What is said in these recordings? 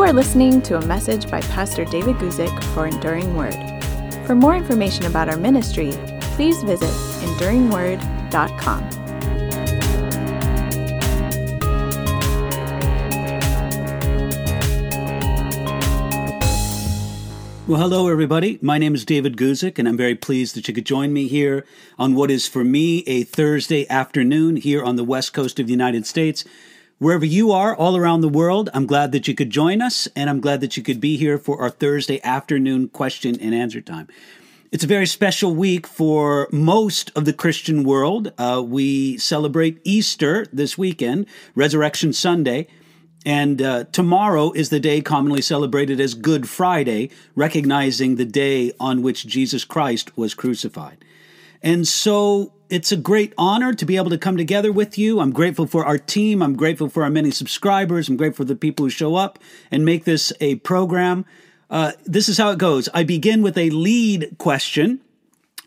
You are listening to a message by Pastor David Guzik for Enduring Word. For more information about our ministry, please visit enduringword.com. Well, hello, everybody. My name is David Guzik, and I'm very pleased that you could join me here on what is for me a Thursday afternoon here on the west coast of the United States. Wherever you are, all around the world, I'm glad that you could join us, and I'm glad that you could be here for our Thursday afternoon question and answer time. It's a very special week for most of the Christian world. Uh, we celebrate Easter this weekend, Resurrection Sunday. And uh, tomorrow is the day commonly celebrated as Good Friday, recognizing the day on which Jesus Christ was crucified. And so it's a great honor to be able to come together with you. I'm grateful for our team. I'm grateful for our many subscribers. I'm grateful for the people who show up and make this a program. Uh, this is how it goes. I begin with a lead question.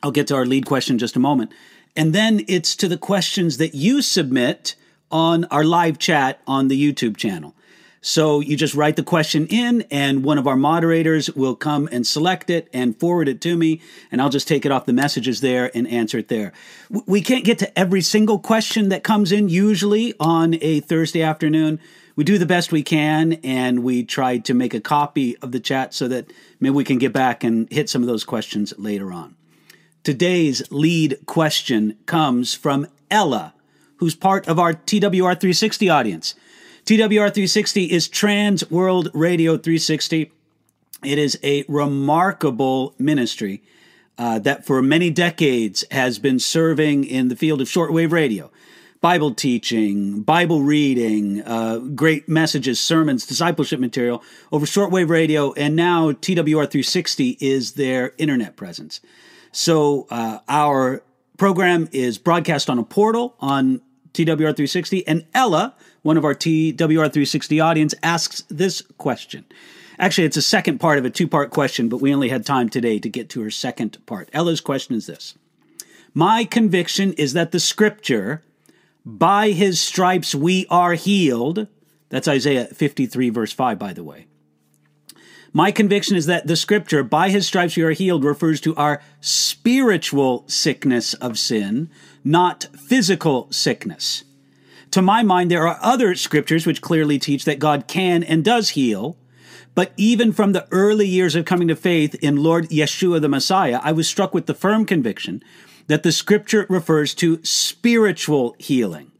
I'll get to our lead question in just a moment. And then it's to the questions that you submit on our live chat on the YouTube channel. So you just write the question in, and one of our moderators will come and select it and forward it to me, and I'll just take it off the messages there and answer it there. We can't get to every single question that comes in usually on a Thursday afternoon. We do the best we can, and we try to make a copy of the chat so that maybe we can get back and hit some of those questions later on. Today's lead question comes from Ella who's part of our TWR 360 audience. TWR 360 is Trans World Radio 360. It is a remarkable ministry uh, that for many decades has been serving in the field of shortwave radio. Bible teaching, Bible reading, uh, great messages, sermons, discipleship material over shortwave radio, and now TWR 360 is their internet presence. So uh, our program is broadcast on a portal on TWR360. And Ella, one of our TWR360 audience, asks this question. Actually, it's a second part of a two part question, but we only had time today to get to her second part. Ella's question is this My conviction is that the scripture, by his stripes we are healed, that's Isaiah 53, verse 5, by the way. My conviction is that the scripture, by his stripes we are healed, refers to our spiritual sickness of sin, not physical sickness. To my mind, there are other scriptures which clearly teach that God can and does heal. But even from the early years of coming to faith in Lord Yeshua the Messiah, I was struck with the firm conviction that the scripture refers to spiritual healing.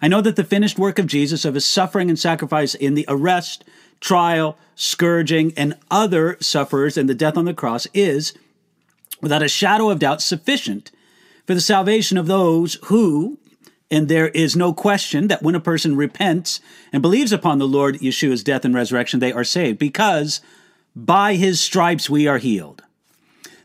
I know that the finished work of Jesus, of his suffering and sacrifice in the arrest, trial, scourging, and other sufferers and the death on the cross is, without a shadow of doubt, sufficient for the salvation of those who, and there is no question that when a person repents and believes upon the Lord Yeshua's death and resurrection, they are saved because by his stripes we are healed.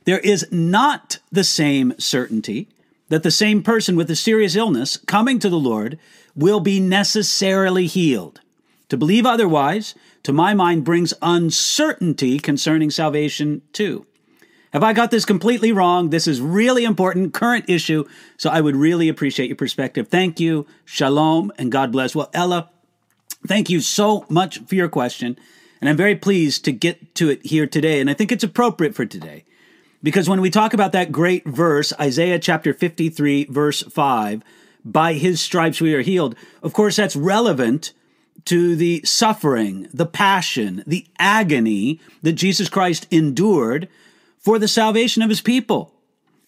There is not the same certainty that the same person with a serious illness coming to the Lord will be necessarily healed. To believe otherwise, to my mind, brings uncertainty concerning salvation too. Have I got this completely wrong? This is really important, current issue. So I would really appreciate your perspective. Thank you. Shalom and God bless. Well, Ella, thank you so much for your question. And I'm very pleased to get to it here today. And I think it's appropriate for today. Because when we talk about that great verse, Isaiah chapter 53, verse 5, by his stripes we are healed, of course, that's relevant to the suffering, the passion, the agony that Jesus Christ endured for the salvation of his people.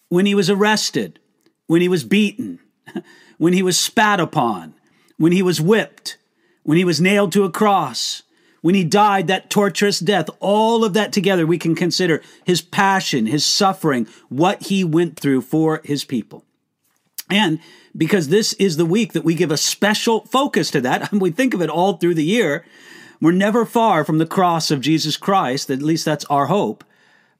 When he was arrested, when he was beaten, when he was spat upon, when he was whipped, when he was nailed to a cross, when he died that torturous death, all of that together, we can consider his passion, his suffering, what he went through for his people. And because this is the week that we give a special focus to that, and we think of it all through the year, we're never far from the cross of Jesus Christ, at least that's our hope.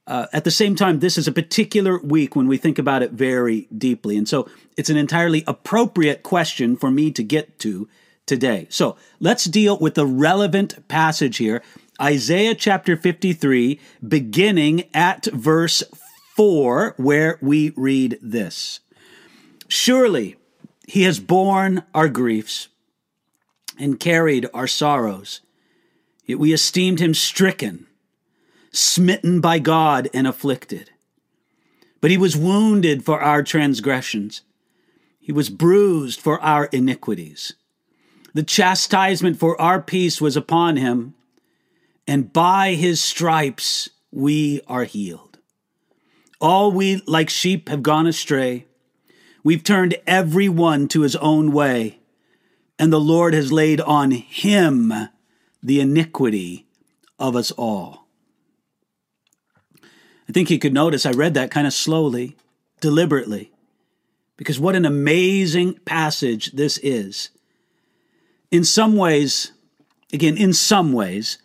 Uh, at the same time, this is a particular week when we think about it very deeply. And so it's an entirely appropriate question for me to get to today. So let's deal with the relevant passage here Isaiah chapter 53, beginning at verse 4, where we read this Surely he has borne our griefs and carried our sorrows. Yet we esteemed him stricken, smitten by God, and afflicted. But he was wounded for our transgressions, he was bruised for our iniquities. The chastisement for our peace was upon him, and by his stripes we are healed. All we, like sheep, have gone astray. We've turned every one to his own way, and the Lord has laid on him the iniquity of us all. I think you could notice I read that kind of slowly, deliberately, because what an amazing passage this is. In some ways, again, in some ways,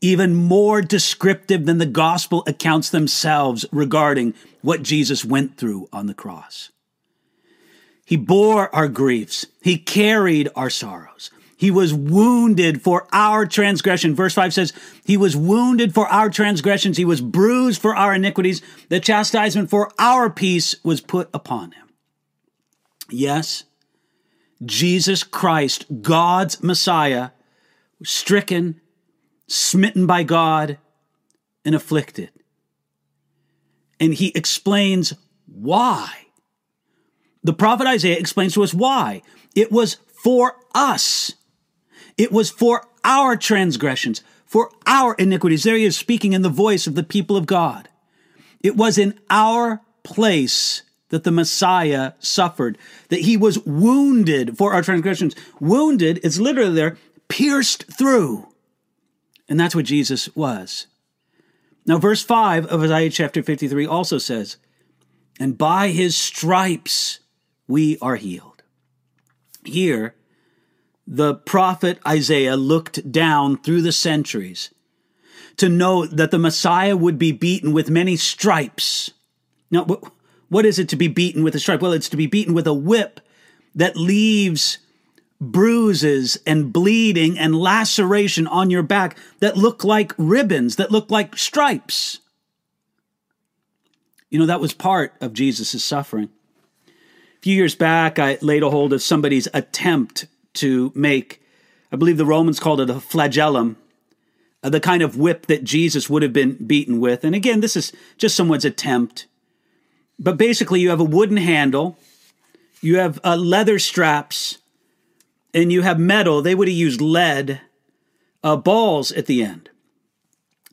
even more descriptive than the gospel accounts themselves regarding what Jesus went through on the cross. He bore our griefs. He carried our sorrows. He was wounded for our transgression. Verse 5 says, He was wounded for our transgressions. He was bruised for our iniquities. The chastisement for our peace was put upon him. Yes, Jesus Christ, God's Messiah, stricken, smitten by God, and afflicted. And he explains why. The prophet Isaiah explains to us why. It was for us. It was for our transgressions, for our iniquities. There he is speaking in the voice of the people of God. It was in our place that the Messiah suffered, that he was wounded for our transgressions. Wounded, is literally there, pierced through. And that's what Jesus was. Now, verse 5 of Isaiah chapter 53 also says, And by his stripes we are healed. Here, the prophet Isaiah looked down through the centuries to know that the Messiah would be beaten with many stripes. Now, what is it to be beaten with a stripe? Well, it's to be beaten with a whip that leaves bruises and bleeding and laceration on your back that look like ribbons, that look like stripes. You know, that was part of Jesus' suffering. A few years back, I laid a hold of somebody's attempt to make, I believe the Romans called it a flagellum, uh, the kind of whip that Jesus would have been beaten with. And again, this is just someone's attempt. But basically, you have a wooden handle, you have uh, leather straps, and you have metal. They would have used lead uh, balls at the end.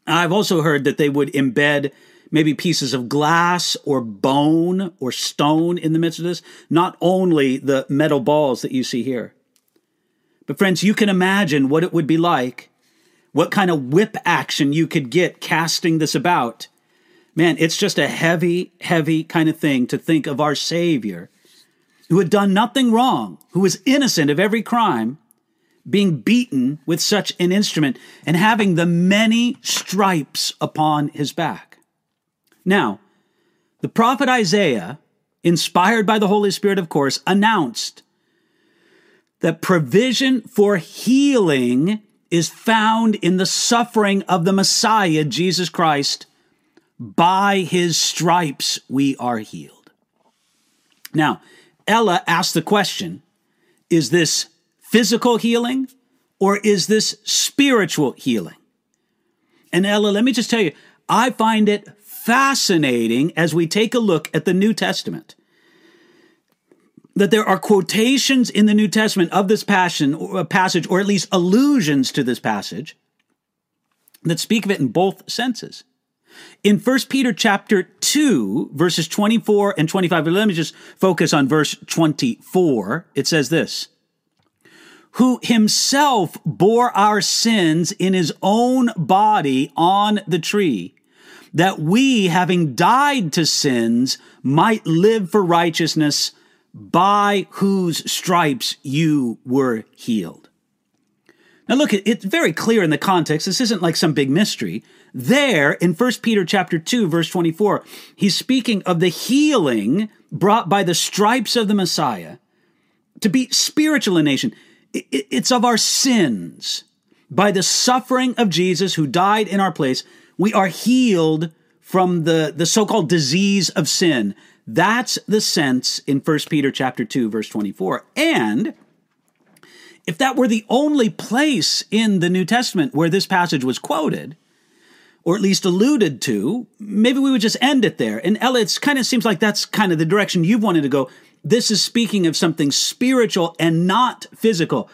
I've also heard that they would embed maybe pieces of glass or bone or stone in the midst of this, not only the metal balls that you see here. But, friends, you can imagine what it would be like, what kind of whip action you could get casting this about. Man, it's just a heavy, heavy kind of thing to think of our Savior, who had done nothing wrong, who was innocent of every crime, being beaten with such an instrument and having the many stripes upon his back. Now, the prophet Isaiah, inspired by the Holy Spirit, of course, announced that provision for healing is found in the suffering of the Messiah, Jesus Christ. By his stripes we are healed. Now, Ella asked the question is this physical healing or is this spiritual healing? And Ella, let me just tell you, I find it fascinating as we take a look at the New Testament that there are quotations in the New Testament of this passion, or uh, passage, or at least allusions to this passage, that speak of it in both senses. In 1 Peter chapter 2, verses 24 and 25, let me just focus on verse 24. It says this Who himself bore our sins in his own body on the tree, that we, having died to sins, might live for righteousness by whose stripes you were healed. Now look, it's very clear in the context. This isn't like some big mystery. There in 1 Peter chapter 2 verse 24, he's speaking of the healing brought by the stripes of the Messiah to be spiritual in nation. It's of our sins. By the suffering of Jesus who died in our place, we are healed from the, the so-called disease of sin. That's the sense in 1 Peter chapter 2 verse 24. And if that were the only place in the New Testament where this passage was quoted, or at least alluded to, maybe we would just end it there. And Ella, it kind of seems like that's kind of the direction you've wanted to go. This is speaking of something spiritual and not physical.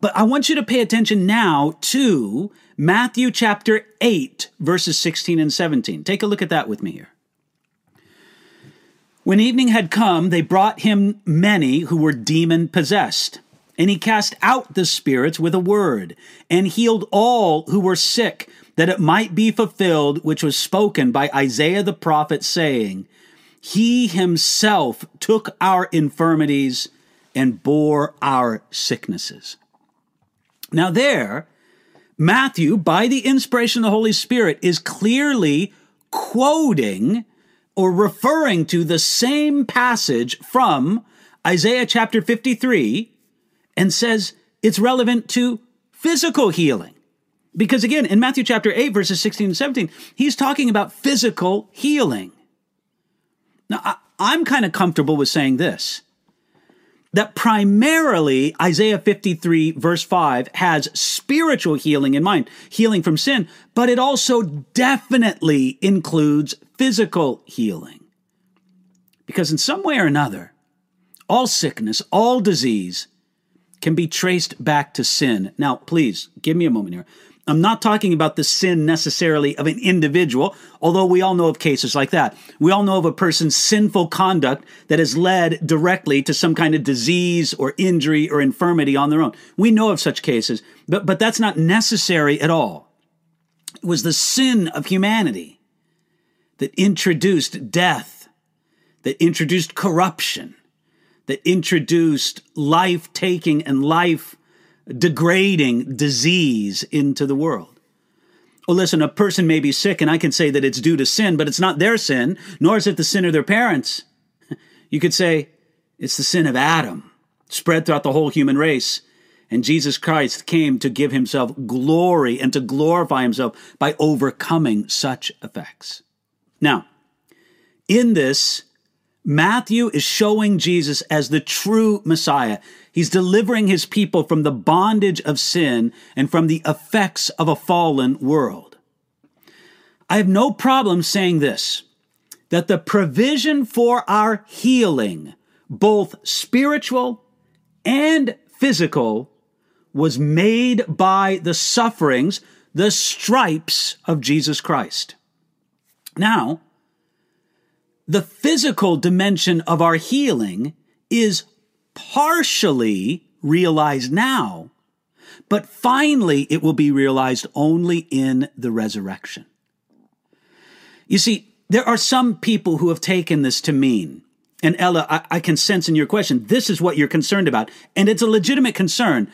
But I want you to pay attention now to Matthew chapter 8, verses 16 and 17. Take a look at that with me here. When evening had come, they brought him many who were demon possessed. And he cast out the spirits with a word, and healed all who were sick, that it might be fulfilled which was spoken by Isaiah the prophet, saying, He himself took our infirmities and bore our sicknesses. Now, there, Matthew, by the inspiration of the Holy Spirit, is clearly quoting or referring to the same passage from Isaiah chapter 53 and says it's relevant to physical healing. Because again, in Matthew chapter 8, verses 16 and 17, he's talking about physical healing. Now, I, am kind of comfortable with saying this that primarily Isaiah 53, verse 5, has spiritual healing in mind, healing from sin, but it also definitely includes physical healing. Because in some way or another, all sickness, all disease can be traced back to sin. Now, please give me a moment here. I'm not talking about the sin necessarily of an individual, although we all know of cases like that. We all know of a person's sinful conduct that has led directly to some kind of disease or injury or infirmity on their own. We know of such cases, but, but that's not necessary at all. It was the sin of humanity that introduced death, that introduced corruption, that introduced life taking and life degrading disease into the world. Well, listen, a person may be sick, and I can say that it's due to sin, but it's not their sin, nor is it the sin of their parents. You could say it's the sin of Adam, spread throughout the whole human race. And Jesus Christ came to give himself glory and to glorify himself by overcoming such effects. Now, in this, Matthew is showing Jesus as the true Messiah. He's delivering his people from the bondage of sin and from the effects of a fallen world. I have no problem saying this that the provision for our healing, both spiritual and physical, was made by the sufferings, the stripes of Jesus Christ. Now, the physical dimension of our healing is partially realized now, but finally it will be realized only in the resurrection. You see, there are some people who have taken this to mean, and Ella, I, I, can sense in your question, this is what you're concerned about, and it's a legitimate concern.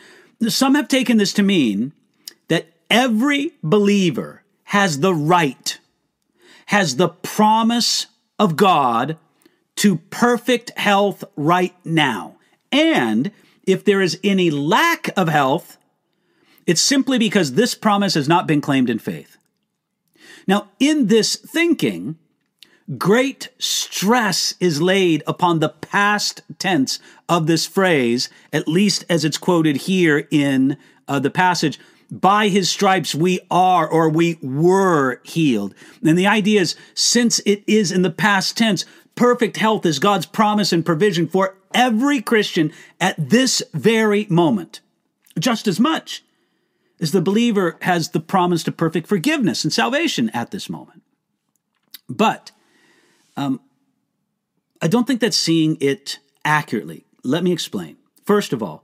Some have taken this to mean that every believer has the right, has the promise of God to perfect health right now. And if there is any lack of health, it's simply because this promise has not been claimed in faith. Now, in this thinking, great stress is laid upon the past tense of this phrase, at least as it's quoted here in uh, the passage by his stripes we are or we were healed. And the idea is since it is in the past tense, perfect health is God's promise and provision for every Christian at this very moment, just as much as the believer has the promise to perfect forgiveness and salvation at this moment. But um, I don't think that's seeing it accurately. Let me explain. First of all,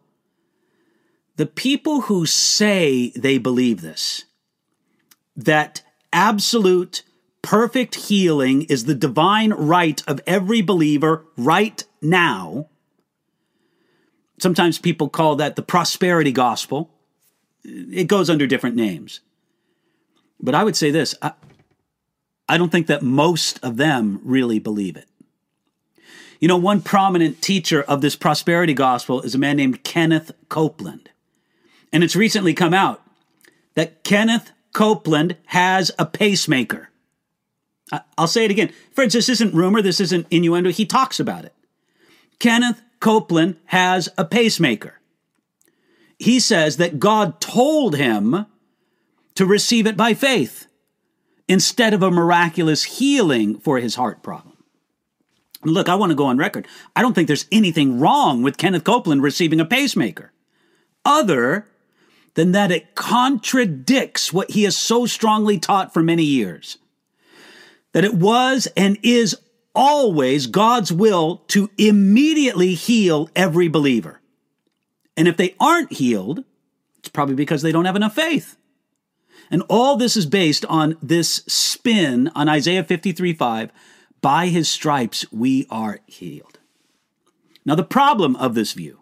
the people who say they believe this, that absolute perfect healing is the divine right of every believer right now. Sometimes people call that the prosperity gospel. It goes under different names. But I would say this I, I don't think that most of them really believe it. You know, one prominent teacher of this prosperity gospel is a man named Kenneth Copeland. And it's recently come out that Kenneth Copeland has a pacemaker. I'll say it again. Friends, this isn't rumor, this isn't innuendo. He talks about it. Kenneth Copeland has a pacemaker. he says that God told him to receive it by faith instead of a miraculous healing for his heart problem. Look, I want to go on record. I don't think there's anything wrong with Kenneth Copeland receiving a pacemaker, other than that it contradicts what he has so strongly taught for many years that it was and is always God's will to immediately heal every believer. And if they aren't healed, it's probably because they don't have enough faith. And all this is based on this spin on Isaiah 53 5 by his stripes we are healed. Now, the problem of this view,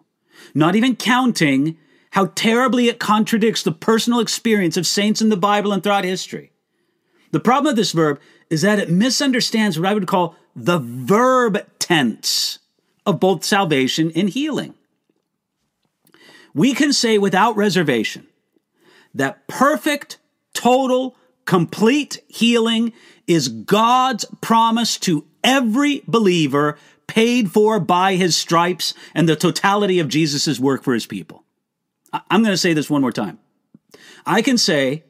not even counting how terribly it contradicts the personal experience of saints in the Bible and throughout history, the problem of this verb is that it misunderstands what I would call the verb tense of both salvation and healing. We can say without reservation that perfect total, complete healing is God's promise to every believer paid for by his stripes and the totality of Jesus' work for his people. I'm going to say this one more time. I can say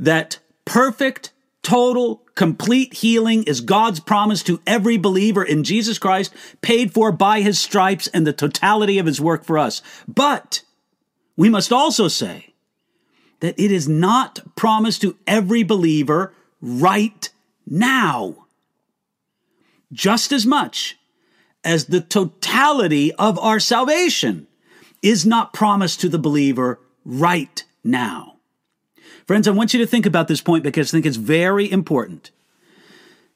that perfect, total, complete healing is God's promise to every believer in Jesus Christ, paid for by his stripes and the totality of his work for us. But we must also say that it is not promised to every believer right now. Just as much as the totality of our salvation is not promised to the believer right now. Friends, I want you to think about this point because I think it's very important.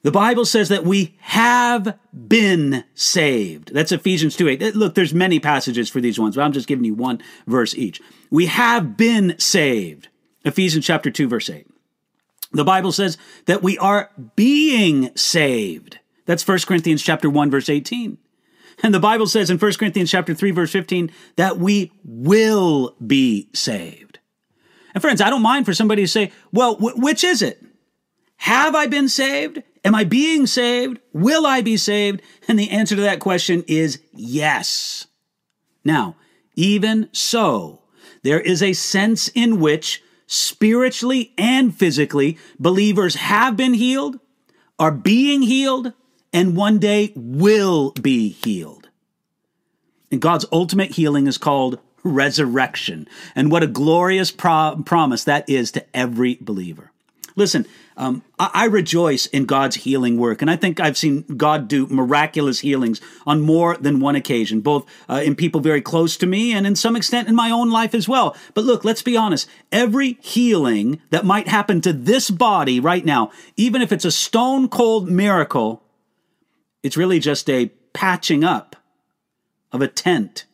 The Bible says that we have been saved. That's Ephesians 2 8. Look, there's many passages for these ones, but I'm just giving you one verse each. We have been saved. Ephesians chapter 2, verse 8. The Bible says that we are being saved. That's 1 Corinthians chapter 1, verse 18. And the Bible says in 1 Corinthians chapter 3, verse 15, that we will be saved. And friends, I don't mind for somebody to say, well, which is it? Have I been saved? Am I being saved? Will I be saved? And the answer to that question is yes. Now, even so, there is a sense in which spiritually and physically believers have been healed, are being healed, and one day will be healed. And God's ultimate healing is called resurrection. And what a glorious pro- promise that is to every believer. Listen, um, I, I, rejoice in God's healing work, and I think I've seen God do miraculous healings on more than one occasion, both uh, in people very close to me and in some extent in my own life as well. But look, let's be honest. Every healing that might happen to this body right now, even if it's a stone cold miracle, it's really just a patching up of a tent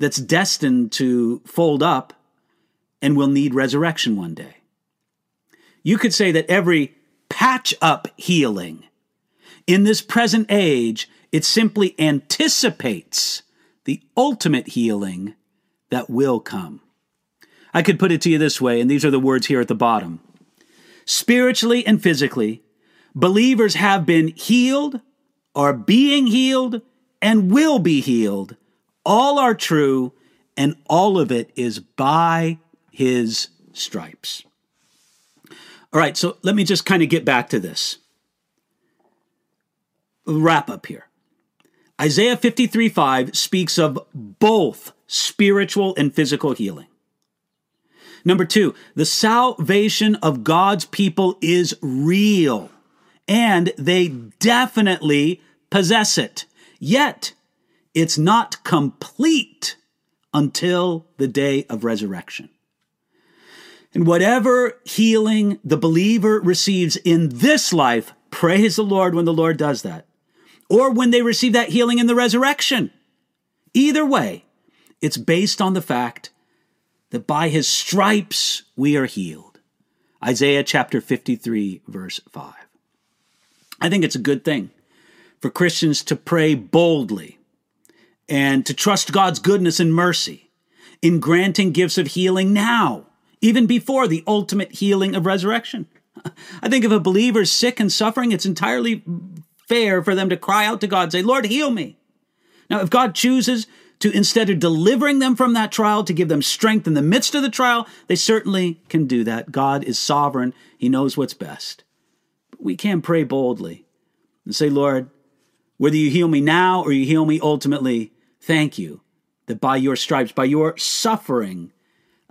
that's destined to fold up and will need resurrection one day you could say that every patch up healing in this present age, it simply anticipates the ultimate healing that will come. I could put it to you this way, and these are the words here at the bottom. Spiritually and physically, believers have been healed, are being healed, and will be healed. All are true, and all of it is by his stripes. All right, so let me just kind of get back to this. Wrap up here. Isaiah 53 5 speaks of both spiritual and physical healing. Number two, the salvation of God's people is real and they definitely possess it. Yet, it's not complete until the day of resurrection. And whatever healing the believer receives in this life, praise the Lord when the Lord does that. Or when they receive that healing in the resurrection. Either way, it's based on the fact that by his stripes we are healed. Isaiah chapter 53, verse 5. I think it's a good thing for Christians to pray boldly and to trust God's goodness and mercy in granting gifts of healing now even before the ultimate healing of resurrection. I think if a believer is sick and suffering, it's entirely fair for them to cry out to God, say, Lord, heal me. Now, if God chooses to, instead of delivering them from that trial, to give them strength in the midst of the trial, they certainly can do that. God is sovereign, He knows what's best. But we can pray boldly and say, Lord, whether you heal me now or you heal me ultimately, thank you that by your stripes, by your suffering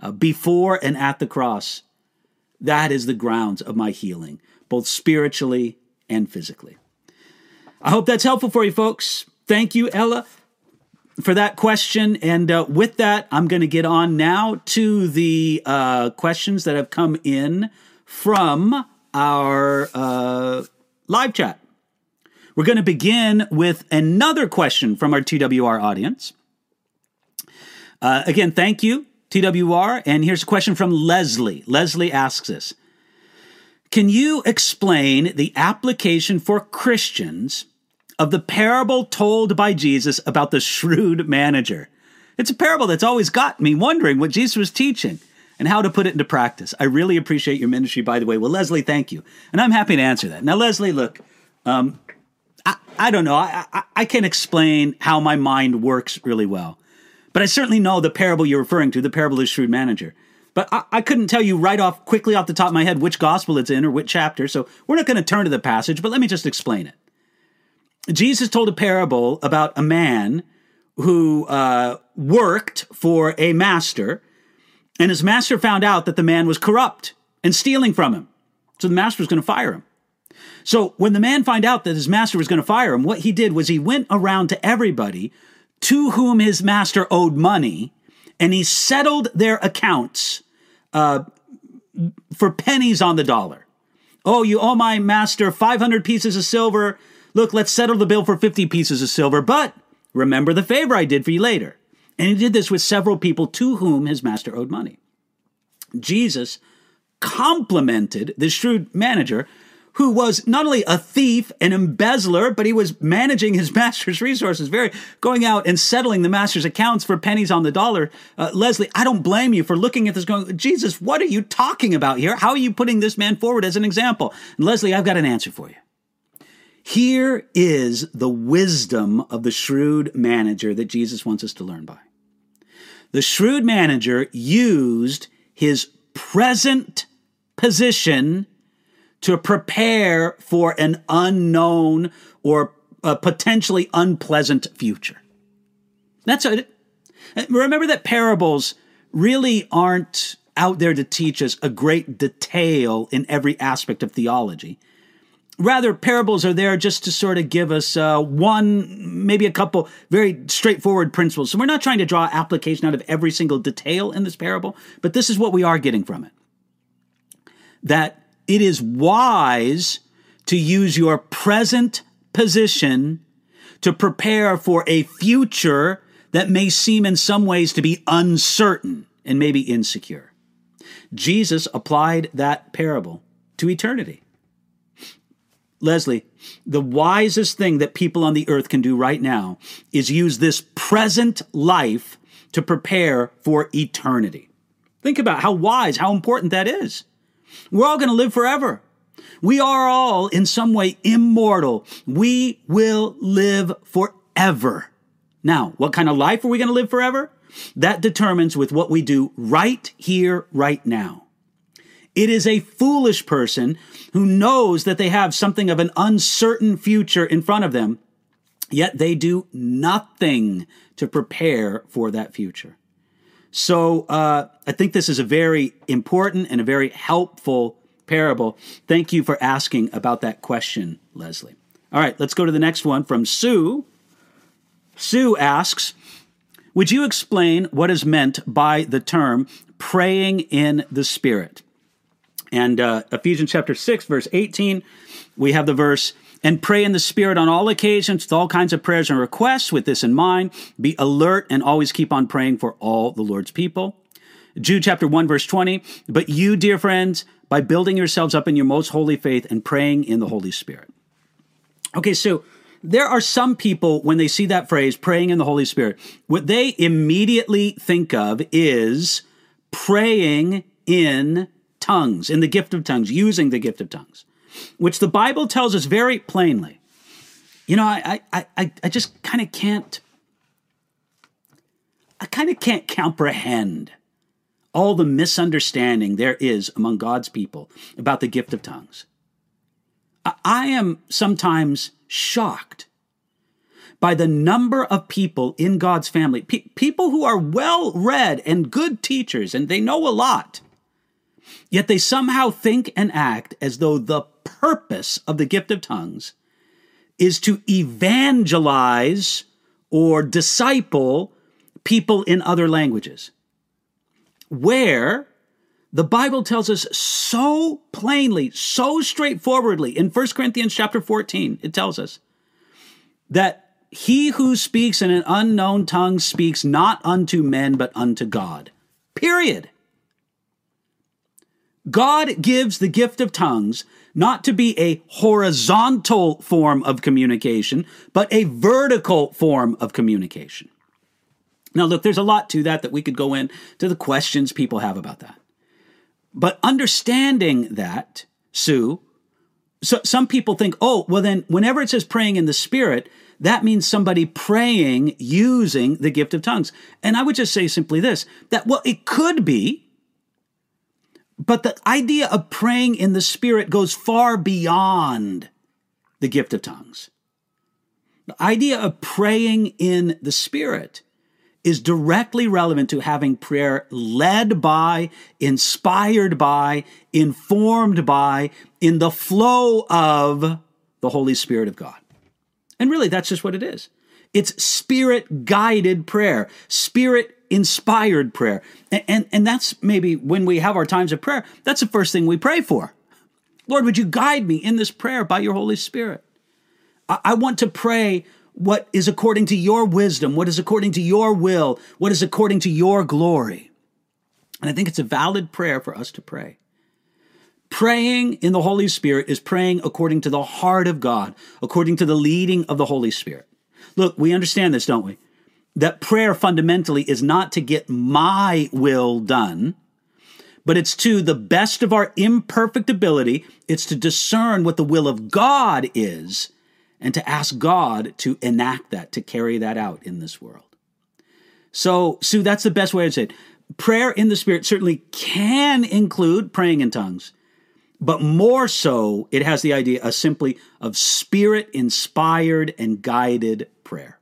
uh, before and at the cross, that is the grounds of my healing, both spiritually and physically. I hope that's helpful for you, folks. Thank you, Ella, for that question. And uh, with that, I'm going to get on now to the uh, questions that have come in from our uh, live chat. We're going to begin with another question from our TWR audience. Uh, again, thank you, TWR. And here's a question from Leslie. Leslie asks us Can you explain the application for Christians of the parable told by Jesus about the shrewd manager. It's a parable that's always got me wondering what Jesus was teaching and how to put it into practice. I really appreciate your ministry, by the way. Well, Leslie, thank you. And I'm happy to answer that. Now, Leslie, look, um, I, I, don't know. I, I, I can explain how my mind works really well. But I certainly know the parable you're referring to, the parable of the shrewd manager. But I, I, couldn't tell you right off, quickly off the top of my head, which gospel it's in or which chapter. So we're not going to turn to the passage, but let me just explain it. Jesus told a parable about a man who uh, worked for a master, and his master found out that the man was corrupt and stealing from him. So the master was going to fire him. So when the man found out that his master was going to fire him, what he did was he went around to everybody to whom his master owed money, and he settled their accounts uh, for pennies on the dollar. Oh, you owe my master 500 pieces of silver Look, let's settle the bill for 50 pieces of silver, but remember the favor I did for you later. And he did this with several people to whom his master owed money. Jesus complimented the shrewd manager who was not only a thief, an embezzler, but he was managing his master's resources, very going out and settling the master's accounts for pennies on the dollar. Uh, Leslie, I don't blame you for looking at this going, Jesus, what are you talking about here? How are you putting this man forward as an example? And Leslie, I've got an answer for you. Here is the wisdom of the shrewd manager that Jesus wants us to learn by. The shrewd manager used his present position to prepare for an unknown or a potentially unpleasant future. That's it. Remember that parables really aren't out there to teach us a great detail in every aspect of theology rather parables are there just to sort of give us uh, one maybe a couple very straightforward principles so we're not trying to draw application out of every single detail in this parable but this is what we are getting from it that it is wise to use your present position to prepare for a future that may seem in some ways to be uncertain and maybe insecure jesus applied that parable to eternity Leslie, the wisest thing that people on the earth can do right now is use this present life to prepare for eternity. Think about how wise, how important that is. We're all going to live forever. We are all in some way immortal. We will live forever. Now, what kind of life are we going to live forever? That determines with what we do right here, right now. It is a foolish person who knows that they have something of an uncertain future in front of them, yet they do nothing to prepare for that future. So uh, I think this is a very important and a very helpful parable. Thank you for asking about that question, Leslie. All right, let's go to the next one from Sue. Sue asks, Would you explain what is meant by the term praying in the Spirit? And uh, Ephesians chapter 6, verse 18, we have the verse, and pray in the Spirit on all occasions with all kinds of prayers and requests. With this in mind, be alert and always keep on praying for all the Lord's people. Jude chapter 1, verse 20, but you, dear friends, by building yourselves up in your most holy faith and praying in the Holy Spirit. Okay, so there are some people, when they see that phrase, praying in the Holy Spirit, what they immediately think of is praying in tongues, in the gift of tongues, using the gift of tongues, which the Bible tells us very plainly. You know, I, I, I, I just kind of can't I kind of can't comprehend all the misunderstanding there is among God's people about the gift of tongues. I am sometimes shocked by the number of people in God's family, pe- people who are well read and good teachers, and they know a lot. Yet they somehow think and act as though the purpose of the gift of tongues is to evangelize or disciple people in other languages. Where the Bible tells us so plainly, so straightforwardly in 1 Corinthians chapter 14, it tells us that he who speaks in an unknown tongue speaks not unto men, but unto God. Period. God gives the gift of tongues not to be a horizontal form of communication, but a vertical form of communication. Now, look, there's a lot to that that we could go in to the questions people have about that. But understanding that, Sue, so some people think, oh, well, then whenever it says praying in the Spirit, that means somebody praying using the gift of tongues. And I would just say simply this that, well, it could be, but the idea of praying in the Spirit goes far beyond the gift of tongues. The idea of praying in the Spirit is directly relevant to having prayer led by, inspired by, informed by, in the flow of the Holy Spirit of God. And really, that's just what it is. It's spirit guided prayer, spirit inspired prayer. And, and, and, that's maybe when we have our times of prayer, that's the first thing we pray for. Lord, would you guide me in this prayer by your Holy Spirit? I, I want to pray what is according to your wisdom, what is according to your will, what is according to your glory. And I think it's a valid prayer for us to pray. Praying in the Holy Spirit is praying according to the heart of God, according to the leading of the Holy Spirit. Look, we understand this, don't we? That prayer fundamentally is not to get my will done, but it's to the best of our imperfect ability, it's to discern what the will of God is and to ask God to enact that, to carry that out in this world. So, Sue, that's the best way to say it. Prayer in the Spirit certainly can include praying in tongues but more so, it has the idea of simply of spirit inspired and guided prayer.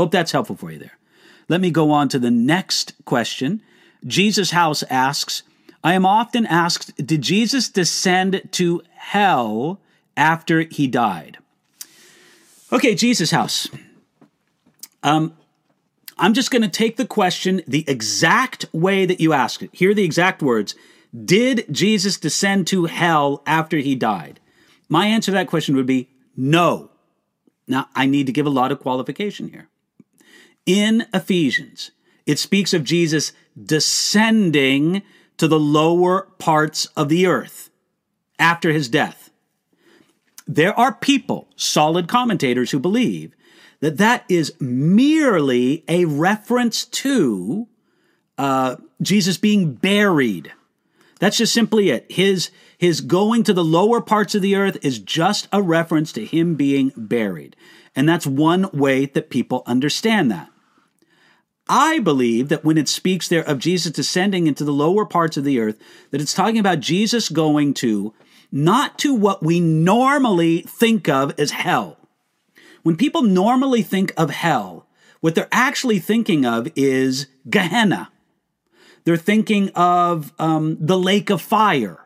Hope that's helpful for you there. Let me go on to the next question. Jesus House asks, I am often asked, did Jesus descend to hell after he died? Okay, Jesus House. Um, I'm just going to take the question the exact way that you asked it. Here are the exact words did Jesus descend to hell after he died? My answer to that question would be no. Now, I need to give a lot of qualification here. In Ephesians, it speaks of Jesus descending to the lower parts of the earth after his death. There are people, solid commentators, who believe that that is merely a reference to uh, Jesus being buried that's just simply it. His, his going to the lower parts of the earth is just a reference to him being buried. And that's one way that people understand that. I believe that when it speaks there of Jesus descending into the lower parts of the earth, that it's talking about Jesus going to, not to what we normally think of as hell. When people normally think of hell, what they're actually thinking of is Gehenna. They're thinking of um, the lake of fire,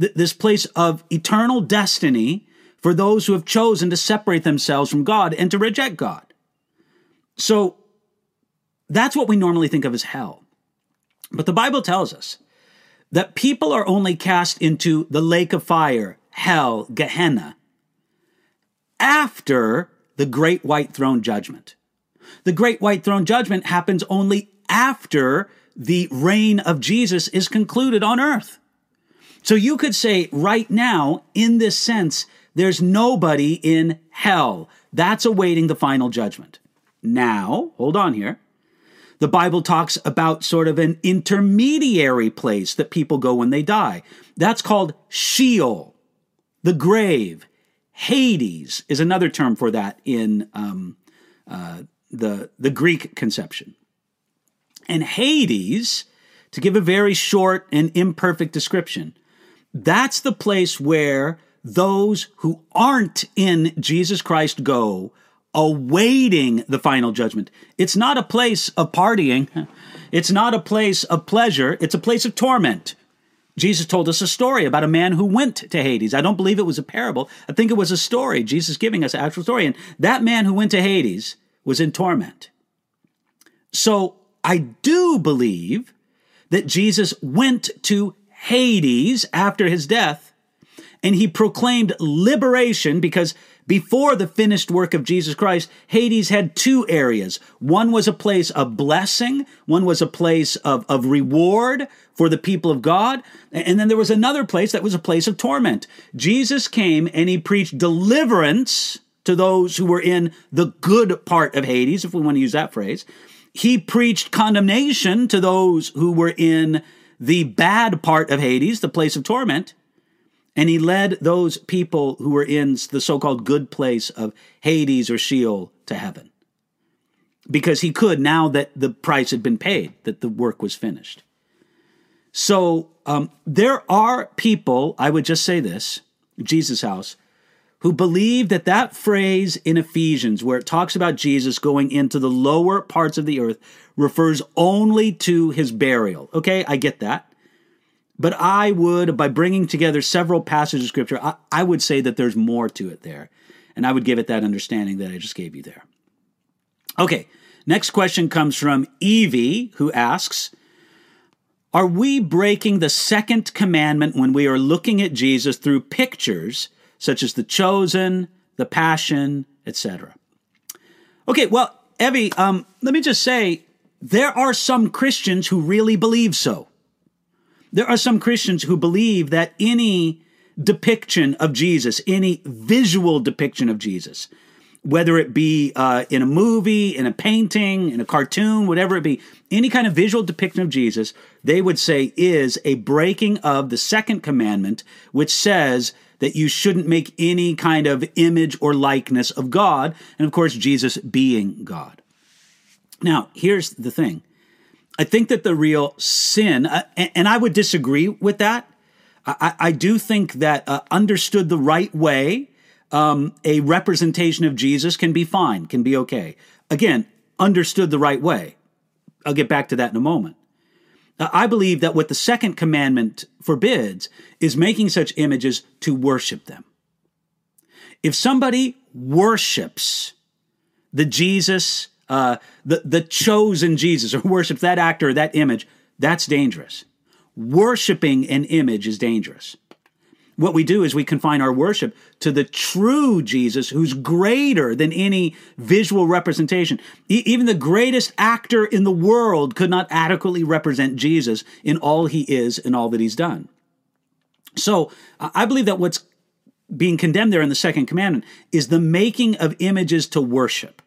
th- this place of eternal destiny for those who have chosen to separate themselves from God and to reject God. So that's what we normally think of as hell. But the Bible tells us that people are only cast into the lake of fire, hell, Gehenna, after the great white throne judgment. The great white throne judgment happens only after the reign of Jesus is concluded on earth. So you could say right now, in this sense, there's nobody in hell. That's awaiting the final judgment. Now, hold on here. The Bible talks about sort of an intermediary place that people go when they die. That's called Sheol, the grave. Hades is another term for that in um, uh, the, the Greek conception. And Hades, to give a very short and imperfect description, that's the place where those who aren't in Jesus Christ go awaiting the final judgment. It's not a place of partying. It's not a place of pleasure. It's a place of torment. Jesus told us a story about a man who went to Hades. I don't believe it was a parable. I think it was a story. Jesus giving us an actual story. And that man who went to Hades was in torment. So I do believe that Jesus went to Hades after his death and he proclaimed liberation because before the finished work of Jesus Christ, Hades had two areas. One was a place of blessing, one was a place of, of reward for the people of God, and then there was another place that was a place of torment. Jesus came and he preached deliverance to those who were in the good part of Hades, if we want to use that phrase. He preached condemnation to those who were in the bad part of Hades, the place of torment. And he led those people who were in the so called good place of Hades or Sheol to heaven. Because he could now that the price had been paid, that the work was finished. So um, there are people, I would just say this Jesus' house, who believe that that phrase in Ephesians, where it talks about Jesus going into the lower parts of the earth, refers only to his burial. Okay, I get that. But I would, by bringing together several passages of scripture, I, I, would say that there's more to it there. And I would give it that understanding that I just gave you there. Okay, next question comes from Evie, who asks Are we breaking the second commandment when we are looking at Jesus through pictures such as the chosen, the passion, etc.? Okay, well, Evie, um, let me just say there are some Christians who really believe so. There are some Christians who believe that any depiction of Jesus, any visual depiction of Jesus, whether it be uh, in a movie, in a painting, in a cartoon, whatever it be, any kind of visual depiction of Jesus, they would say is a breaking of the second commandment, which says that you shouldn't make any kind of image or likeness of God, and of course, Jesus being God. Now, here's the thing I think that the real sin, uh, and, and, I would disagree with that. I, I do think that uh, understood the right way, um, a representation of Jesus can be fine, can be okay. Again, understood the right way. I'll get back to that in a moment. Uh, I believe that what the second commandment forbids is making such images to worship them. If somebody worships the Jesus uh, the, the chosen Jesus or worships that actor or that image, that's dangerous. Worshipping an image is dangerous. What we do is we confine our worship to the true Jesus who's greater than any visual representation. E- even the greatest actor in the world could not adequately represent Jesus in all he is and all that he's done. So I believe that what's being condemned there in the second commandment is the making of images to worship.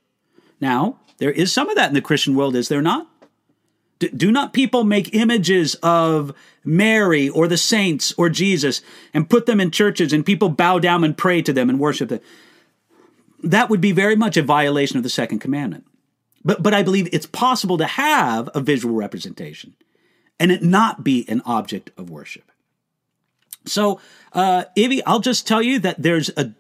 Now, there is some of that in the Christian world, is there not? Do, not people make images of Mary or the saints or Jesus and put them in churches and people bow down and pray to them and worship them? That would be very much a violation of the second commandment. But, but I believe it's possible to have a visual representation and it not be an object of worship. So, uh, Ivy, I'll just tell you that there's a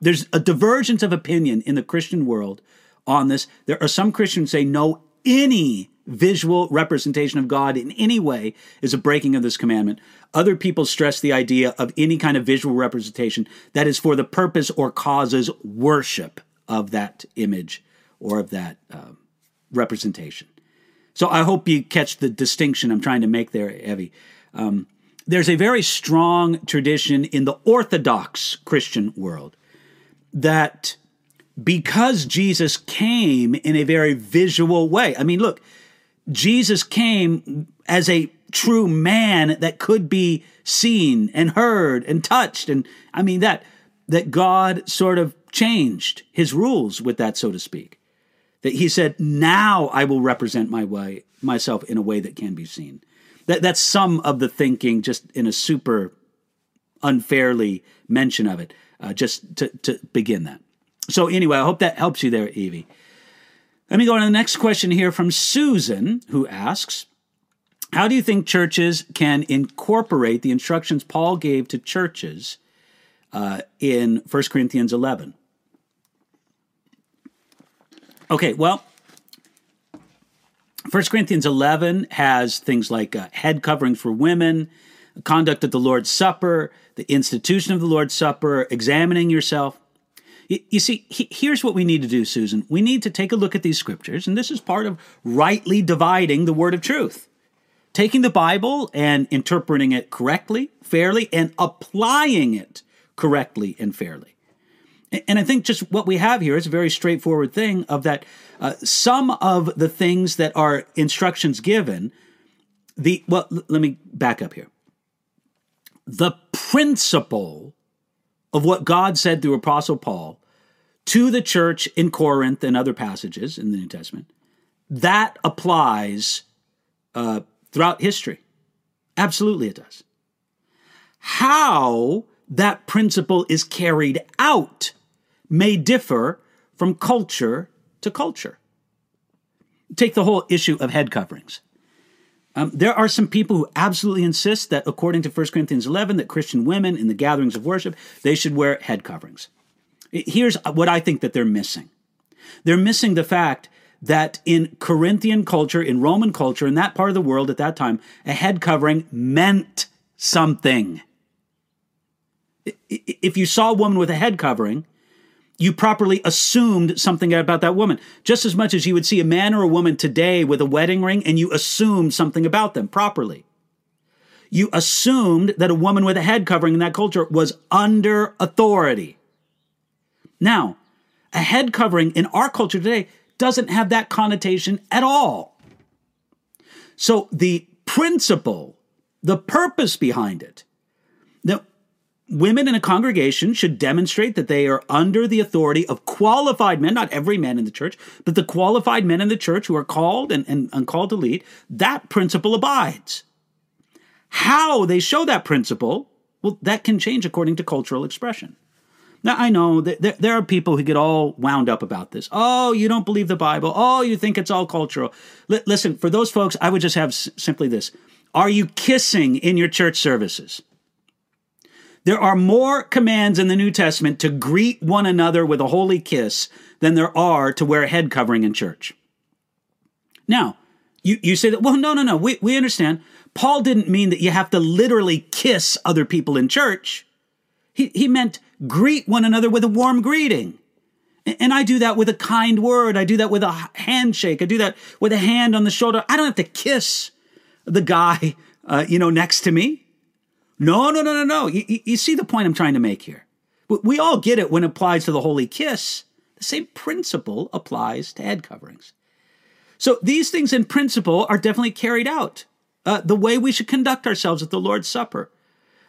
there's a divergence of opinion in the Christian world on this. There are some Christians say no, any visual representation of God in any way is a breaking of this commandment. Other people stress the idea of any kind of visual representation that is for the purpose or causes worship of that image or of that uh, representation. So I hope you catch the distinction I'm trying to make there, Evie. Um, there's a very strong tradition in the Orthodox Christian world that because Jesus came in a very visual way. I mean, look, Jesus came as a true man that could be seen and heard and touched and I mean that that God sort of changed his rules with that so to speak. That he said, "Now I will represent my way myself in a way that can be seen." That that's some of the thinking just in a super unfairly mention of it uh, just to, to begin that. So, anyway, I hope that helps you there, Evie. Let me go on to the next question here from Susan, who asks How do you think churches can incorporate the instructions Paul gave to churches uh, in 1 Corinthians 11? Okay, well, 1 Corinthians 11 has things like uh, head coverings for women, conduct of the Lord's Supper, the institution of the Lord's Supper, examining yourself. You, see, here's what we need to do, Susan. We need to take a look at these scriptures, and this is part of rightly dividing the word of truth. Taking the Bible and interpreting it correctly, fairly, and applying it correctly and fairly. And I think just what we have here is a very straightforward thing of that uh, some of the things that are instructions given, the well, l- let me back up here. The principle of what God said through Apostle Paul to the church in Corinth and other passages in the New Testament, that applies uh, throughout history. Absolutely, it does. How that principle is carried out may differ from culture to culture. Take the whole issue of head coverings. Um, there are some people who absolutely insist that, according to 1 Corinthians 11, that Christian women in the gatherings of worship they should wear head coverings. Here's what I think that they're missing. They're missing the fact that in Corinthian culture, in Roman culture, in that part of the world at that time, a head covering meant something. If you saw a woman with a head covering, you properly assumed something about that woman, just as much as you would see a man or a woman today with a wedding ring and you assumed something about them properly. You assumed that a woman with a head covering in that culture was under authority. Now, a head covering in our culture today doesn't have that connotation at all. So the principle, the purpose behind it, that women in a congregation should demonstrate that they are under the authority of qualified men, not every man in the church, but the qualified men in the church who are called and, and, and called to lead, that principle abides. How they show that principle, well, that can change according to cultural expression. Now, I know that there, are people who get all wound up about this. Oh, you don't believe the Bible. Oh, you think it's all cultural. L- listen, for those folks, I would just have s- simply this Are you kissing in your church services? There are more commands in the New Testament to greet one another with a holy kiss than there are to wear a head covering in church. Now, you, you say that, well, no, no, no, we, we understand. Paul didn't mean that you have to literally kiss other people in church. He, he meant greet one another with a warm greeting. And I do that with a kind word. I do that with a handshake. I do that with a hand on the shoulder. I don't have to kiss the guy, uh, you know, next to me. No, no, no, no, no. You, you see the point I'm trying to make here. We all get it when it applies to the holy kiss. The same principle applies to head coverings. So these things in principle are definitely carried out. Uh, the way we should conduct ourselves at the Lord's Supper,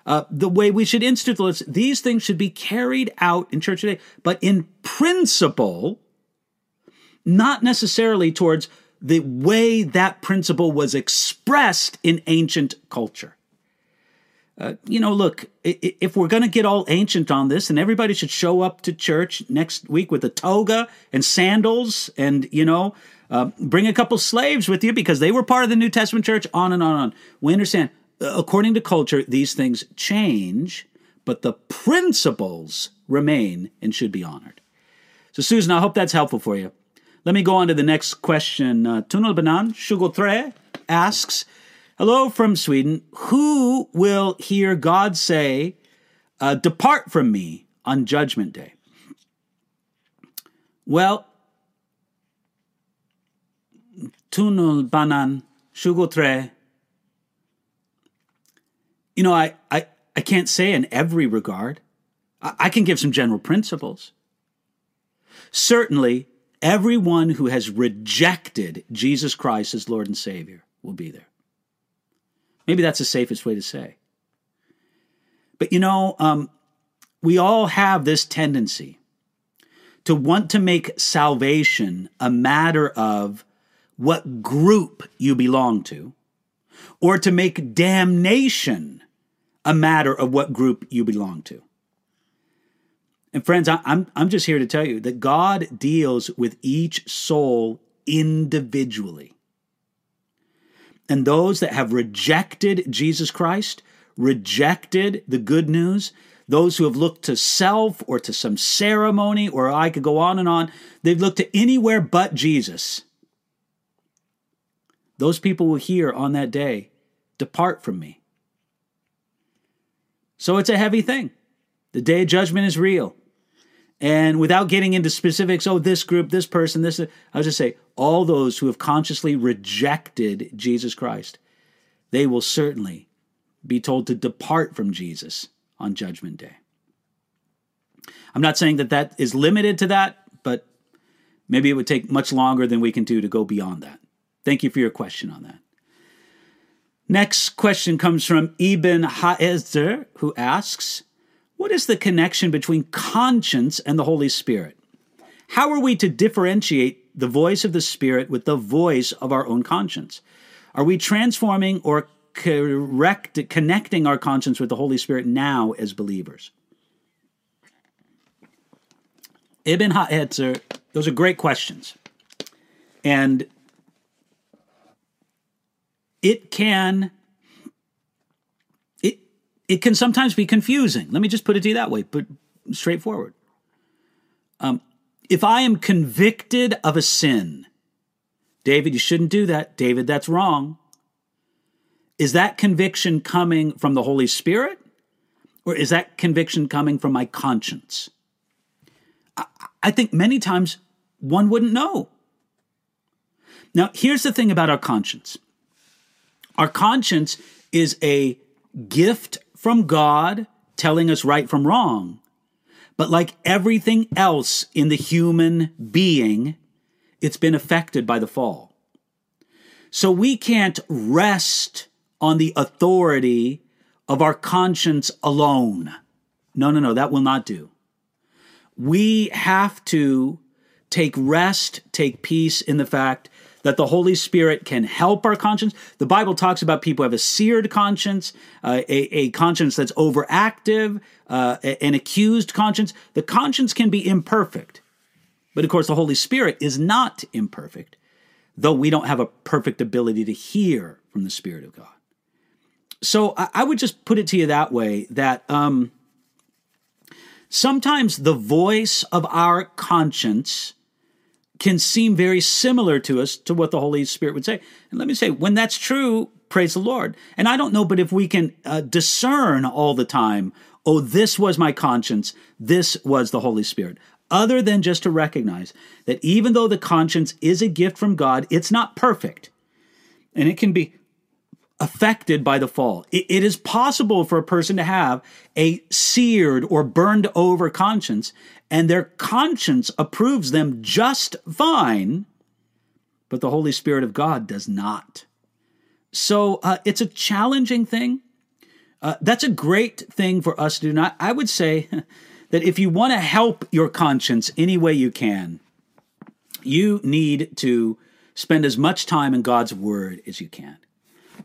uh, the way we should institute the these things should be carried out in church today, but in principle, not necessarily towards the way that principle was expressed in ancient culture. Uh, you know, look, if we're going to get all ancient on this, and everybody should show up to church next week with a toga and sandals and, you know, uh, bring a couple slaves with you because they were part of the New Testament church, on and on and on. We understand, according to culture, these things change, but the principles remain and should be honored. So, Susan, I hope that's helpful for you. Let me go on to the next question. Uh, Tunal Banan Shugotre asks, Hello from Sweden. Who will hear God say, uh, Depart from me on Judgment Day? Well, Tunul Banan Shugotre. You know, I, I, I can't say in every regard. I, I can give some general principles. Certainly, everyone who has rejected Jesus Christ as Lord and Savior will be there. Maybe that's the safest way to say. But you know, um, we all have this tendency to want to make salvation a matter of what group you belong to, or to make damnation a matter of what group you belong to. And friends, I'm, I'm just here to tell you that God deals with each soul individually. And those that have rejected Jesus Christ, rejected the good news, those who have looked to self or to some ceremony, or I could go on and on, they've looked to anywhere but Jesus. Those people will hear on that day, Depart from me. So it's a heavy thing. The day of judgment is real. And without getting into specifics, oh, this group, this person, this, I'll just say, all those who have consciously rejected Jesus Christ, they will certainly be told to depart from Jesus on Judgment Day. I'm not saying that that is limited to that, but maybe it would take much longer than we can do to go beyond that. Thank you for your question on that. Next question comes from Ibn Haezer, who asks, What is the connection between conscience and the Holy Spirit? How are we to differentiate the voice of the Spirit with the voice of our own conscience? Are we transforming or correct, connecting our conscience with the Holy Spirit now as believers? Ibn Haezer, those are great questions. And it can it it can sometimes be confusing. Let me just put it to you that way, but straightforward. Um, if I am convicted of a sin, David, you shouldn't do that. David, that's wrong. Is that conviction coming from the Holy Spirit? Or is that conviction coming from my conscience? I, I think many times one wouldn't know. Now, here's the thing about our conscience our conscience is a gift from God telling us right from wrong. But like everything else in the human being, it's been affected by the fall. So we can't rest on the authority of our conscience alone. No, no, no, that will not do. We have to take rest, take peace in the fact that the Holy Spirit can help our conscience. The Bible talks about people have a seared conscience, uh, a, a, conscience that's overactive, uh, an accused conscience. The conscience can be imperfect. But of course, the Holy Spirit is not imperfect, though we don't have a perfect ability to hear from the Spirit of God. So I, I would just put it to you that way that um, sometimes the voice of our conscience can seem very similar to us to what the Holy Spirit would say. And let me say, when that's true, praise the Lord. And I don't know, but if we can uh, discern all the time, oh, this was my conscience, this was the Holy Spirit, other than just to recognize that even though the conscience is a gift from God, it's not perfect. And it can be affected by the fall. it, it is possible for a person to have a seared or burned over conscience and their conscience approves them just fine, but the Holy Spirit of God does not. So uh, it's a challenging thing. Uh, that's a great thing for us to do. Not, I would say that if you want to help your conscience any way you can, you need to spend as much time in God's Word as you can.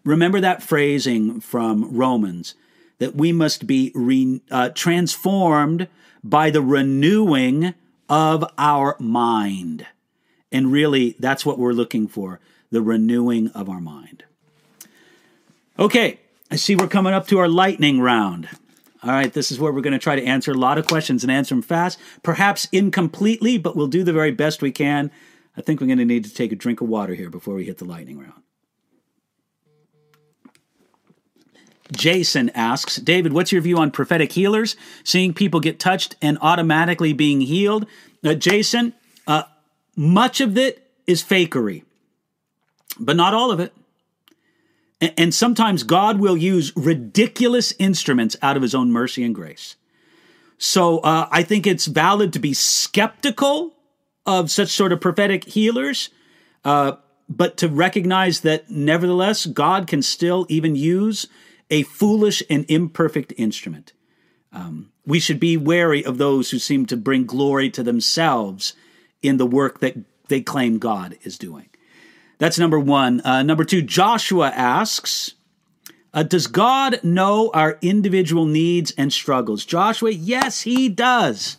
Remember that phrasing from Romans that we must be re, uh, transformed by the renewing of our mind. And really, that's what we're looking for the renewing of our mind. Okay, I see we're coming up to our lightning round. All right, this is where we're going to try to answer a lot of questions and answer them fast, perhaps incompletely, but we'll do the very best we can. I think we're going to need to take a drink of water here before we hit the lightning round. Jason asks, David, what's your view on prophetic healers, seeing people get touched and automatically being healed? Uh, Jason, uh, much of it is fakery, but not all of it. And, and sometimes God will use ridiculous instruments out of his own mercy and grace. So uh, I think it's valid to be skeptical of such sort of prophetic healers, uh, but to recognize that nevertheless, God can still even use a foolish and imperfect instrument. Um, we should be wary of those who seem to bring glory to themselves in the work that they claim God is doing. That's number one. Uh, number two, Joshua asks, uh, Does God know our individual needs and struggles? Joshua, yes, he does.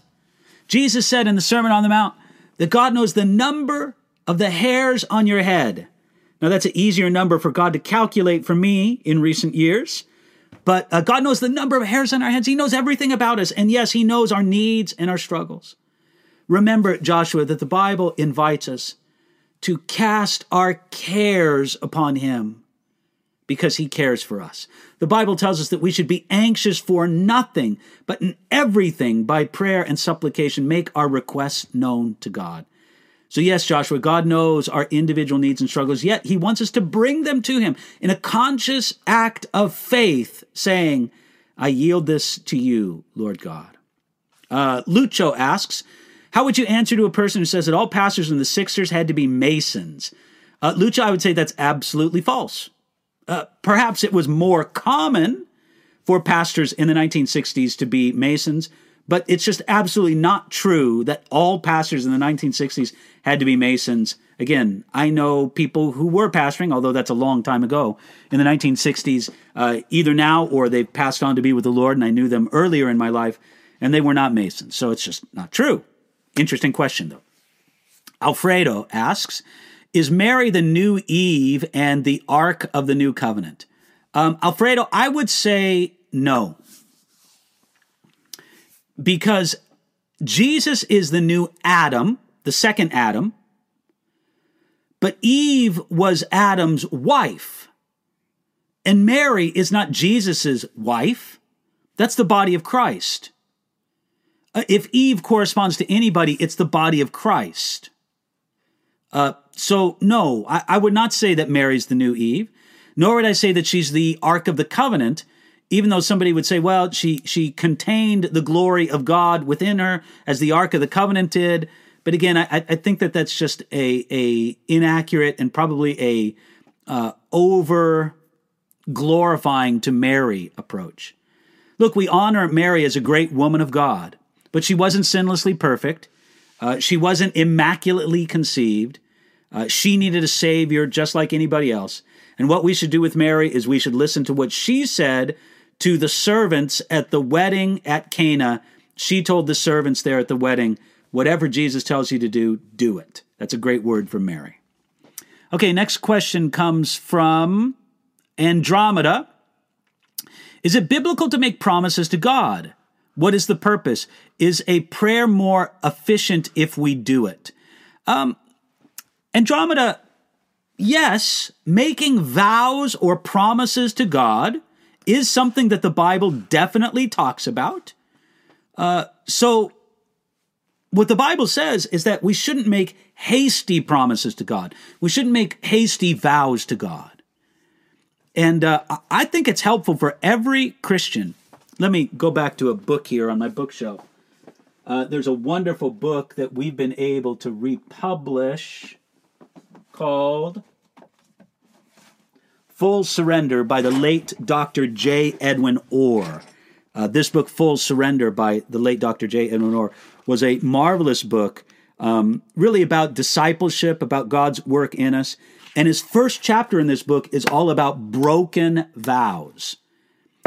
Jesus said in the Sermon on the Mount that God knows the number of the hairs on your head. Now, that's an easier number for God to calculate for me in recent years. But uh, God knows the number of hairs on our heads. He knows everything about us. And yes, He knows our needs and our struggles. Remember, Joshua, that the Bible invites us to cast our cares upon Him because He cares for us. The Bible tells us that we should be anxious for nothing, but in everything, by prayer and supplication, make our requests known to God. So, yes, Joshua, God knows our individual needs and struggles, yet He wants us to bring them to Him in a conscious act of faith, saying, I yield this to you, Lord God. Uh, Lucho asks, How would you answer to a person who says that all pastors in the Sixers had to be Masons? Uh, Lucho, I would say that's absolutely false. Uh, perhaps it was more common for pastors in the 1960s to be Masons, but it's just absolutely not true that all pastors in the 1960s had to be Masons. Again, I know people who were pastoring, although that's a long time ago, in the 1960s, uh, either now or they've passed on to be with the Lord, and I knew them earlier in my life, and they were not Masons. So it's just not true. Interesting question, though. Alfredo asks Is Mary the new Eve and the Ark of the New Covenant? Um, Alfredo, I would say no because Jesus is the new Adam, the second Adam, but Eve was Adam's wife. And Mary is not Jesus's wife. That's the body of Christ. Uh, if Eve corresponds to anybody, it's the body of Christ. Uh, so, no, I, I would not say that Mary's the new Eve, nor would I say that she's the Ark of the Covenant, even though somebody would say, well, she she contained the glory of God within her as the Ark of the Covenant did. But again, I, I think that that's just a a inaccurate and probably a uh, over glorifying to Mary approach. Look, we honor Mary as a great woman of God, but she wasn't sinlessly perfect. Uh, she wasn't immaculately conceived. Uh, she needed a savior just like anybody else. And what we should do with Mary is we should listen to what she said to the servants at the wedding at Cana. She told the servants there at the wedding, whatever Jesus tells you to do, do it. That's a great word from Mary. Okay, next question comes from Andromeda. Is it biblical to make promises to God? What is the purpose? Is a prayer more efficient if we do it? Um, Andromeda, yes, making vows or promises to God is something that the Bible definitely talks about. Uh, so, what the Bible says is that we shouldn't make hasty promises to God. We shouldn't make hasty vows to God. And uh, I think it's helpful for every Christian. Let me go back to a book here on my bookshelf. Uh, there's a wonderful book that we've been able to republish called Full Surrender by the late Dr. J. Edwin Orr. Uh, this book, Full Surrender by the late Dr. J. Edwin Orr, was a marvelous book, um, really about discipleship, about God's work in us. And his first chapter in this book is all about broken vows.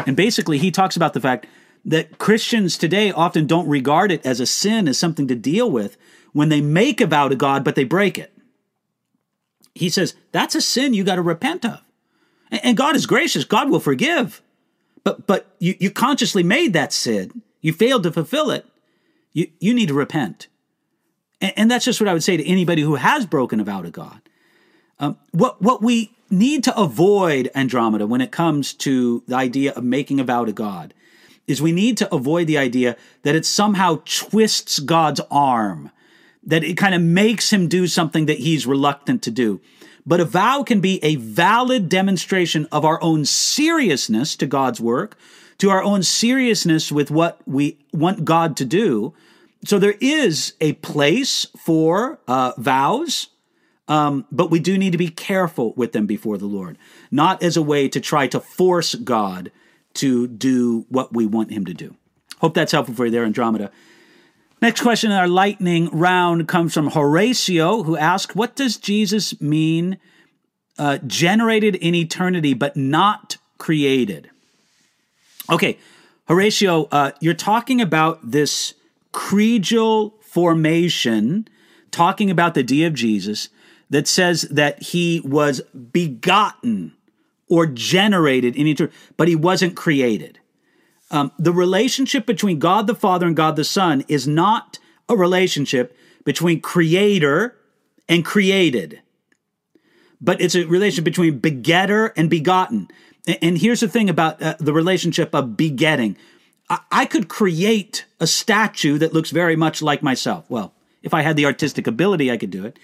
And basically, he talks about the fact that Christians today often don't regard it as a sin, as something to deal with when they make a vow to God, but they break it. He says, that's a sin you got to repent of. And God is gracious. God will forgive. But but you, you consciously made that sin. You failed to fulfill it. You you need to repent. And, and that's just what I would say to anybody who has broken a vow to God. Um, what what we need to avoid Andromeda when it comes to the idea of making a vow to God is we need to avoid the idea that it somehow twists God's arm, that it kind of makes him do something that he's reluctant to do. But a vow can be a valid demonstration of our own seriousness to God's work, to our own seriousness with what we want God to do. So there is a place for uh, vows, um, but we do need to be careful with them before the Lord, not as a way to try to force God to do what we want Him to do. Hope that's helpful for you there, Andromeda. Next question in our lightning round comes from Horatio, who asked, What does Jesus mean uh, generated in eternity but not created? Okay, Horatio, uh, you're talking about this creedal formation, talking about the deity of Jesus that says that he was begotten or generated in eternity, but he wasn't created. Um, the relationship between God the Father and God the Son is not a relationship between creator and created, but it's a relationship between begetter and begotten. And here's the thing about uh, the relationship of begetting I-, I could create a statue that looks very much like myself. Well, if I had the artistic ability, I could do it.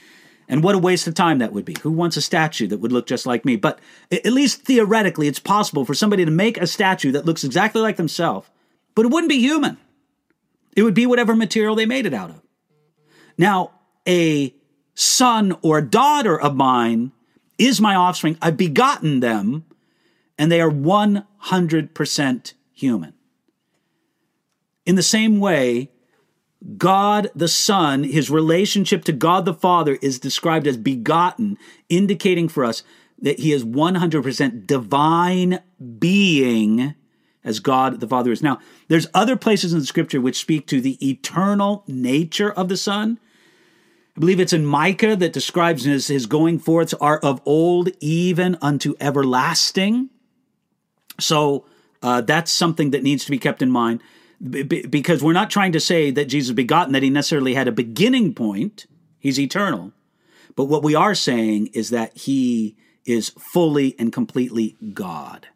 And what a waste of time that would be. Who wants a statue that would look just like me? But at least theoretically, it's possible for somebody to make a statue that looks exactly like themselves, but it wouldn't be human. It would be whatever material they made it out of. Now, a son or daughter of mine is my offspring. I've begotten them, and they are 100% human. In the same way, God the Son, his relationship to God the Father is described as begotten, indicating for us that he is 100% divine being as God the Father is. Now, there's other places in the scripture which speak to the eternal nature of the Son. I believe it's in Micah that describes his, his going forths are of old, even unto everlasting. So uh, that's something that needs to be kept in mind because we're not trying to say that Jesus begotten, that he necessarily had a beginning point. He's eternal. But what we are saying is that he is fully and completely God.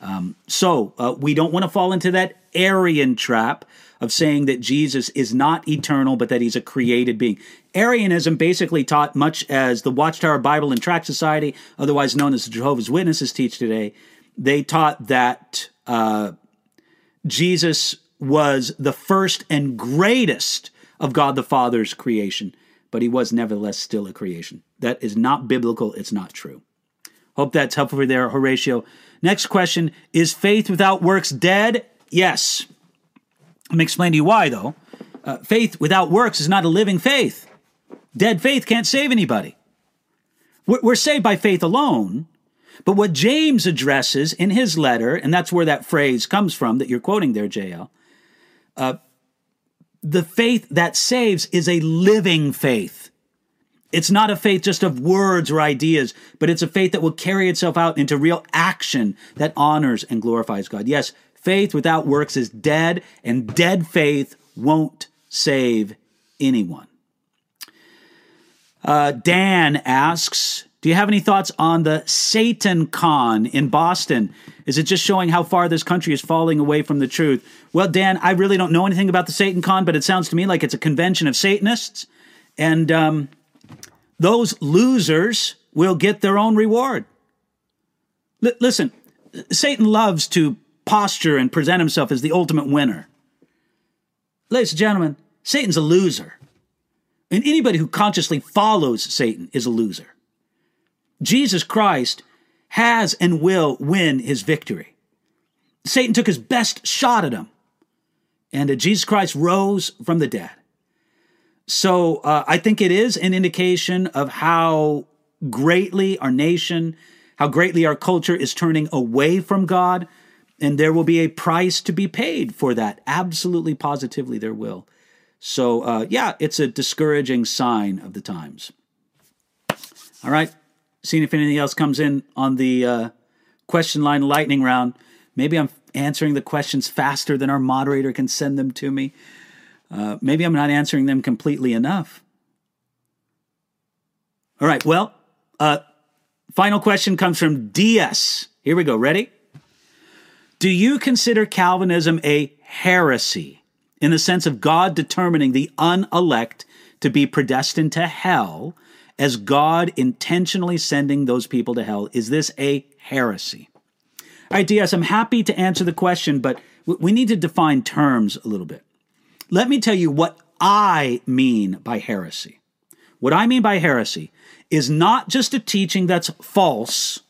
Um, so uh, we don't want to fall into that Arian trap of saying that Jesus is not eternal, but that he's a created being. Arianism basically taught much as the Watchtower Bible and Tract Society, otherwise known as the Jehovah's Witnesses, teach today. They taught that uh, Jesus was the first and greatest of God the Father's creation, but he was nevertheless still a creation. That is not biblical, it's not true. Hope that's helpful for there, Horatio. Next question Is faith without works dead? Yes. Let me explain to you why, though. Uh, faith without works is not a living faith. Dead faith can't save anybody. We're, we're saved by faith alone. But what James addresses in his letter, and that's where that phrase comes from that you're quoting there, JL, the faith that saves is a living faith. It's not a faith just of words or ideas, but it's a faith that will carry itself out into real action that honors and glorifies God. Yes, faith without works is dead, and dead faith won't save anyone. Uh, Dan asks, do you have any thoughts on the Satan Con in Boston? Is it just showing how far this country is falling away from the truth? Well, Dan, I really don't know anything about the Satan Con, but it sounds to me like it's a convention of Satanists. And um, those losers will get their own reward. L- listen, Satan loves to posture and present himself as the ultimate winner. Ladies and gentlemen, Satan's a loser. And anybody who consciously follows Satan is a loser. Jesus Christ has and will win his victory. Satan took his best shot at him, and Jesus Christ rose from the dead. So uh, I think it is an indication of how greatly our nation, how greatly our culture is turning away from God, and there will be a price to be paid for that. Absolutely, positively, there will. So, uh, yeah, it's a discouraging sign of the times. All right seeing if anything else comes in on the uh, question line lightning round. Maybe I'm answering the questions faster than our moderator can send them to me. Uh, maybe I'm not answering them completely enough. All right, well, uh, final question comes from DS. Here we go. Ready? Do you consider Calvinism a heresy in the sense of God determining the unelect to be predestined to hell as God intentionally sending those people to hell? Is this a heresy? All right, DS, I'm happy to answer the question, but we need to define terms a little bit. Let me tell you what I mean by heresy. What I mean by heresy is not just a teaching that's false,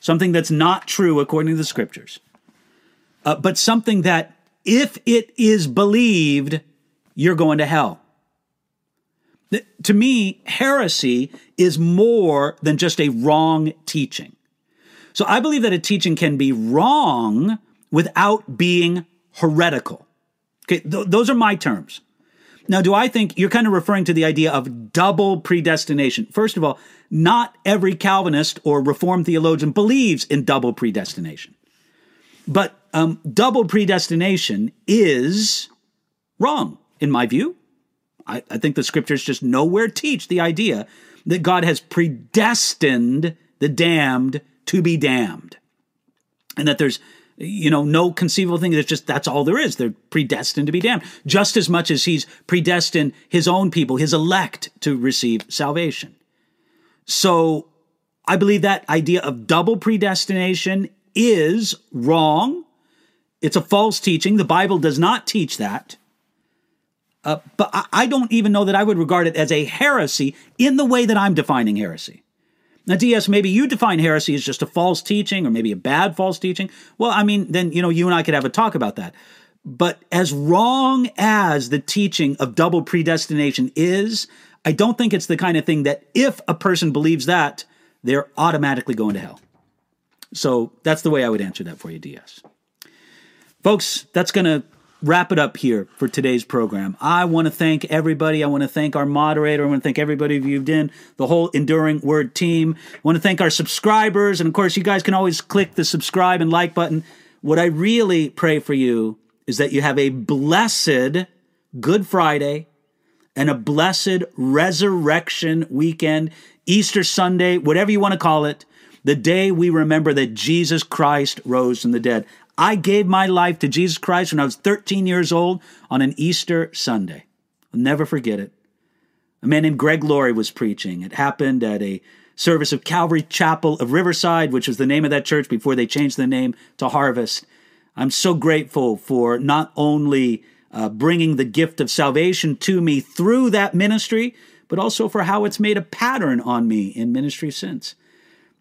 something that's not true according to the scriptures, uh, but something that, if it is believed, you're going to hell. To me, heresy is more than just a wrong teaching. So I believe that a teaching can be wrong without being heretical. Okay, th- those are my terms. Now, do I think you're kind of referring to the idea of double predestination? First of all, not every Calvinist or Reformed theologian believes in double predestination. But um, double predestination is wrong, in my view. I, I think the scriptures just nowhere teach the idea that God has predestined the damned to be damned. And that there's, you know, no conceivable thing that's just that's all there is. They're predestined to be damned, just as much as he's predestined his own people, his elect, to receive salvation. So I believe that idea of double predestination is wrong. It's a false teaching. The Bible does not teach that. Uh, but I, I don't even know that I would regard it as a heresy in the way that I'm defining heresy. Now, DS, maybe you define heresy as just a false teaching or maybe a bad false teaching. Well, I mean, then, you know, you and I could have a talk about that. But as wrong as the teaching of double predestination is, I don't think it's the kind of thing that if a person believes that, they're automatically going to hell. So that's the way I would answer that for you, DS. Folks, that's going to wrap it up here for today's program. I want to thank everybody. I want to thank our moderator. I want to thank everybody who've in, the whole Enduring Word team. I want to thank our subscribers. And of course, you guys can always click the subscribe and like button. What I really pray for you is that you have a blessed Good Friday and a blessed resurrection weekend, Easter Sunday, whatever you want to call it, the day we remember that Jesus Christ rose from the dead. I gave my life to Jesus Christ when I was 13 years old on an Easter Sunday. I'll never forget it. A man named Greg Laurie was preaching. It happened at a service of Calvary Chapel of Riverside, which was the name of that church before they changed the name to Harvest. I'm so grateful for not only uh, bringing the gift of salvation to me through that ministry, but also for how it's made a pattern on me in ministry since.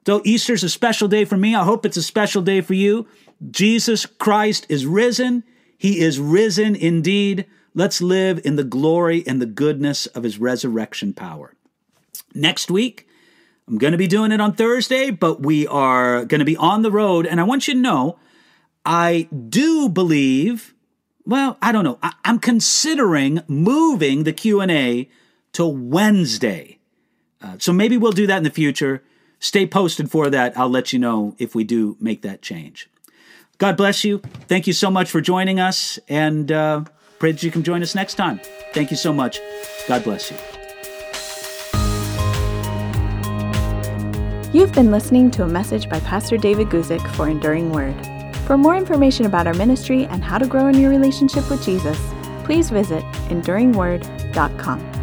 So Easter's a special day for me. I hope it's a special day for you. Jesus Christ is risen. He is risen indeed. Let's live in the glory and the goodness of his resurrection power. Next week, I'm going to be doing it on Thursday, but we are going to be on the road. And I want you to know, I do believe, well, I don't know. I, am considering moving the Q&A to Wednesday. Uh, so maybe we'll do that in the future. Stay posted for that. I'll let you know if we do make that change. God bless you. Thank you so much for joining us, and uh, pray that you can join us next time. Thank you so much. God bless you. You've been listening to a message by Pastor David Guzik for Enduring Word. For more information about our ministry and how to grow in your relationship with Jesus, please visit enduringword.com.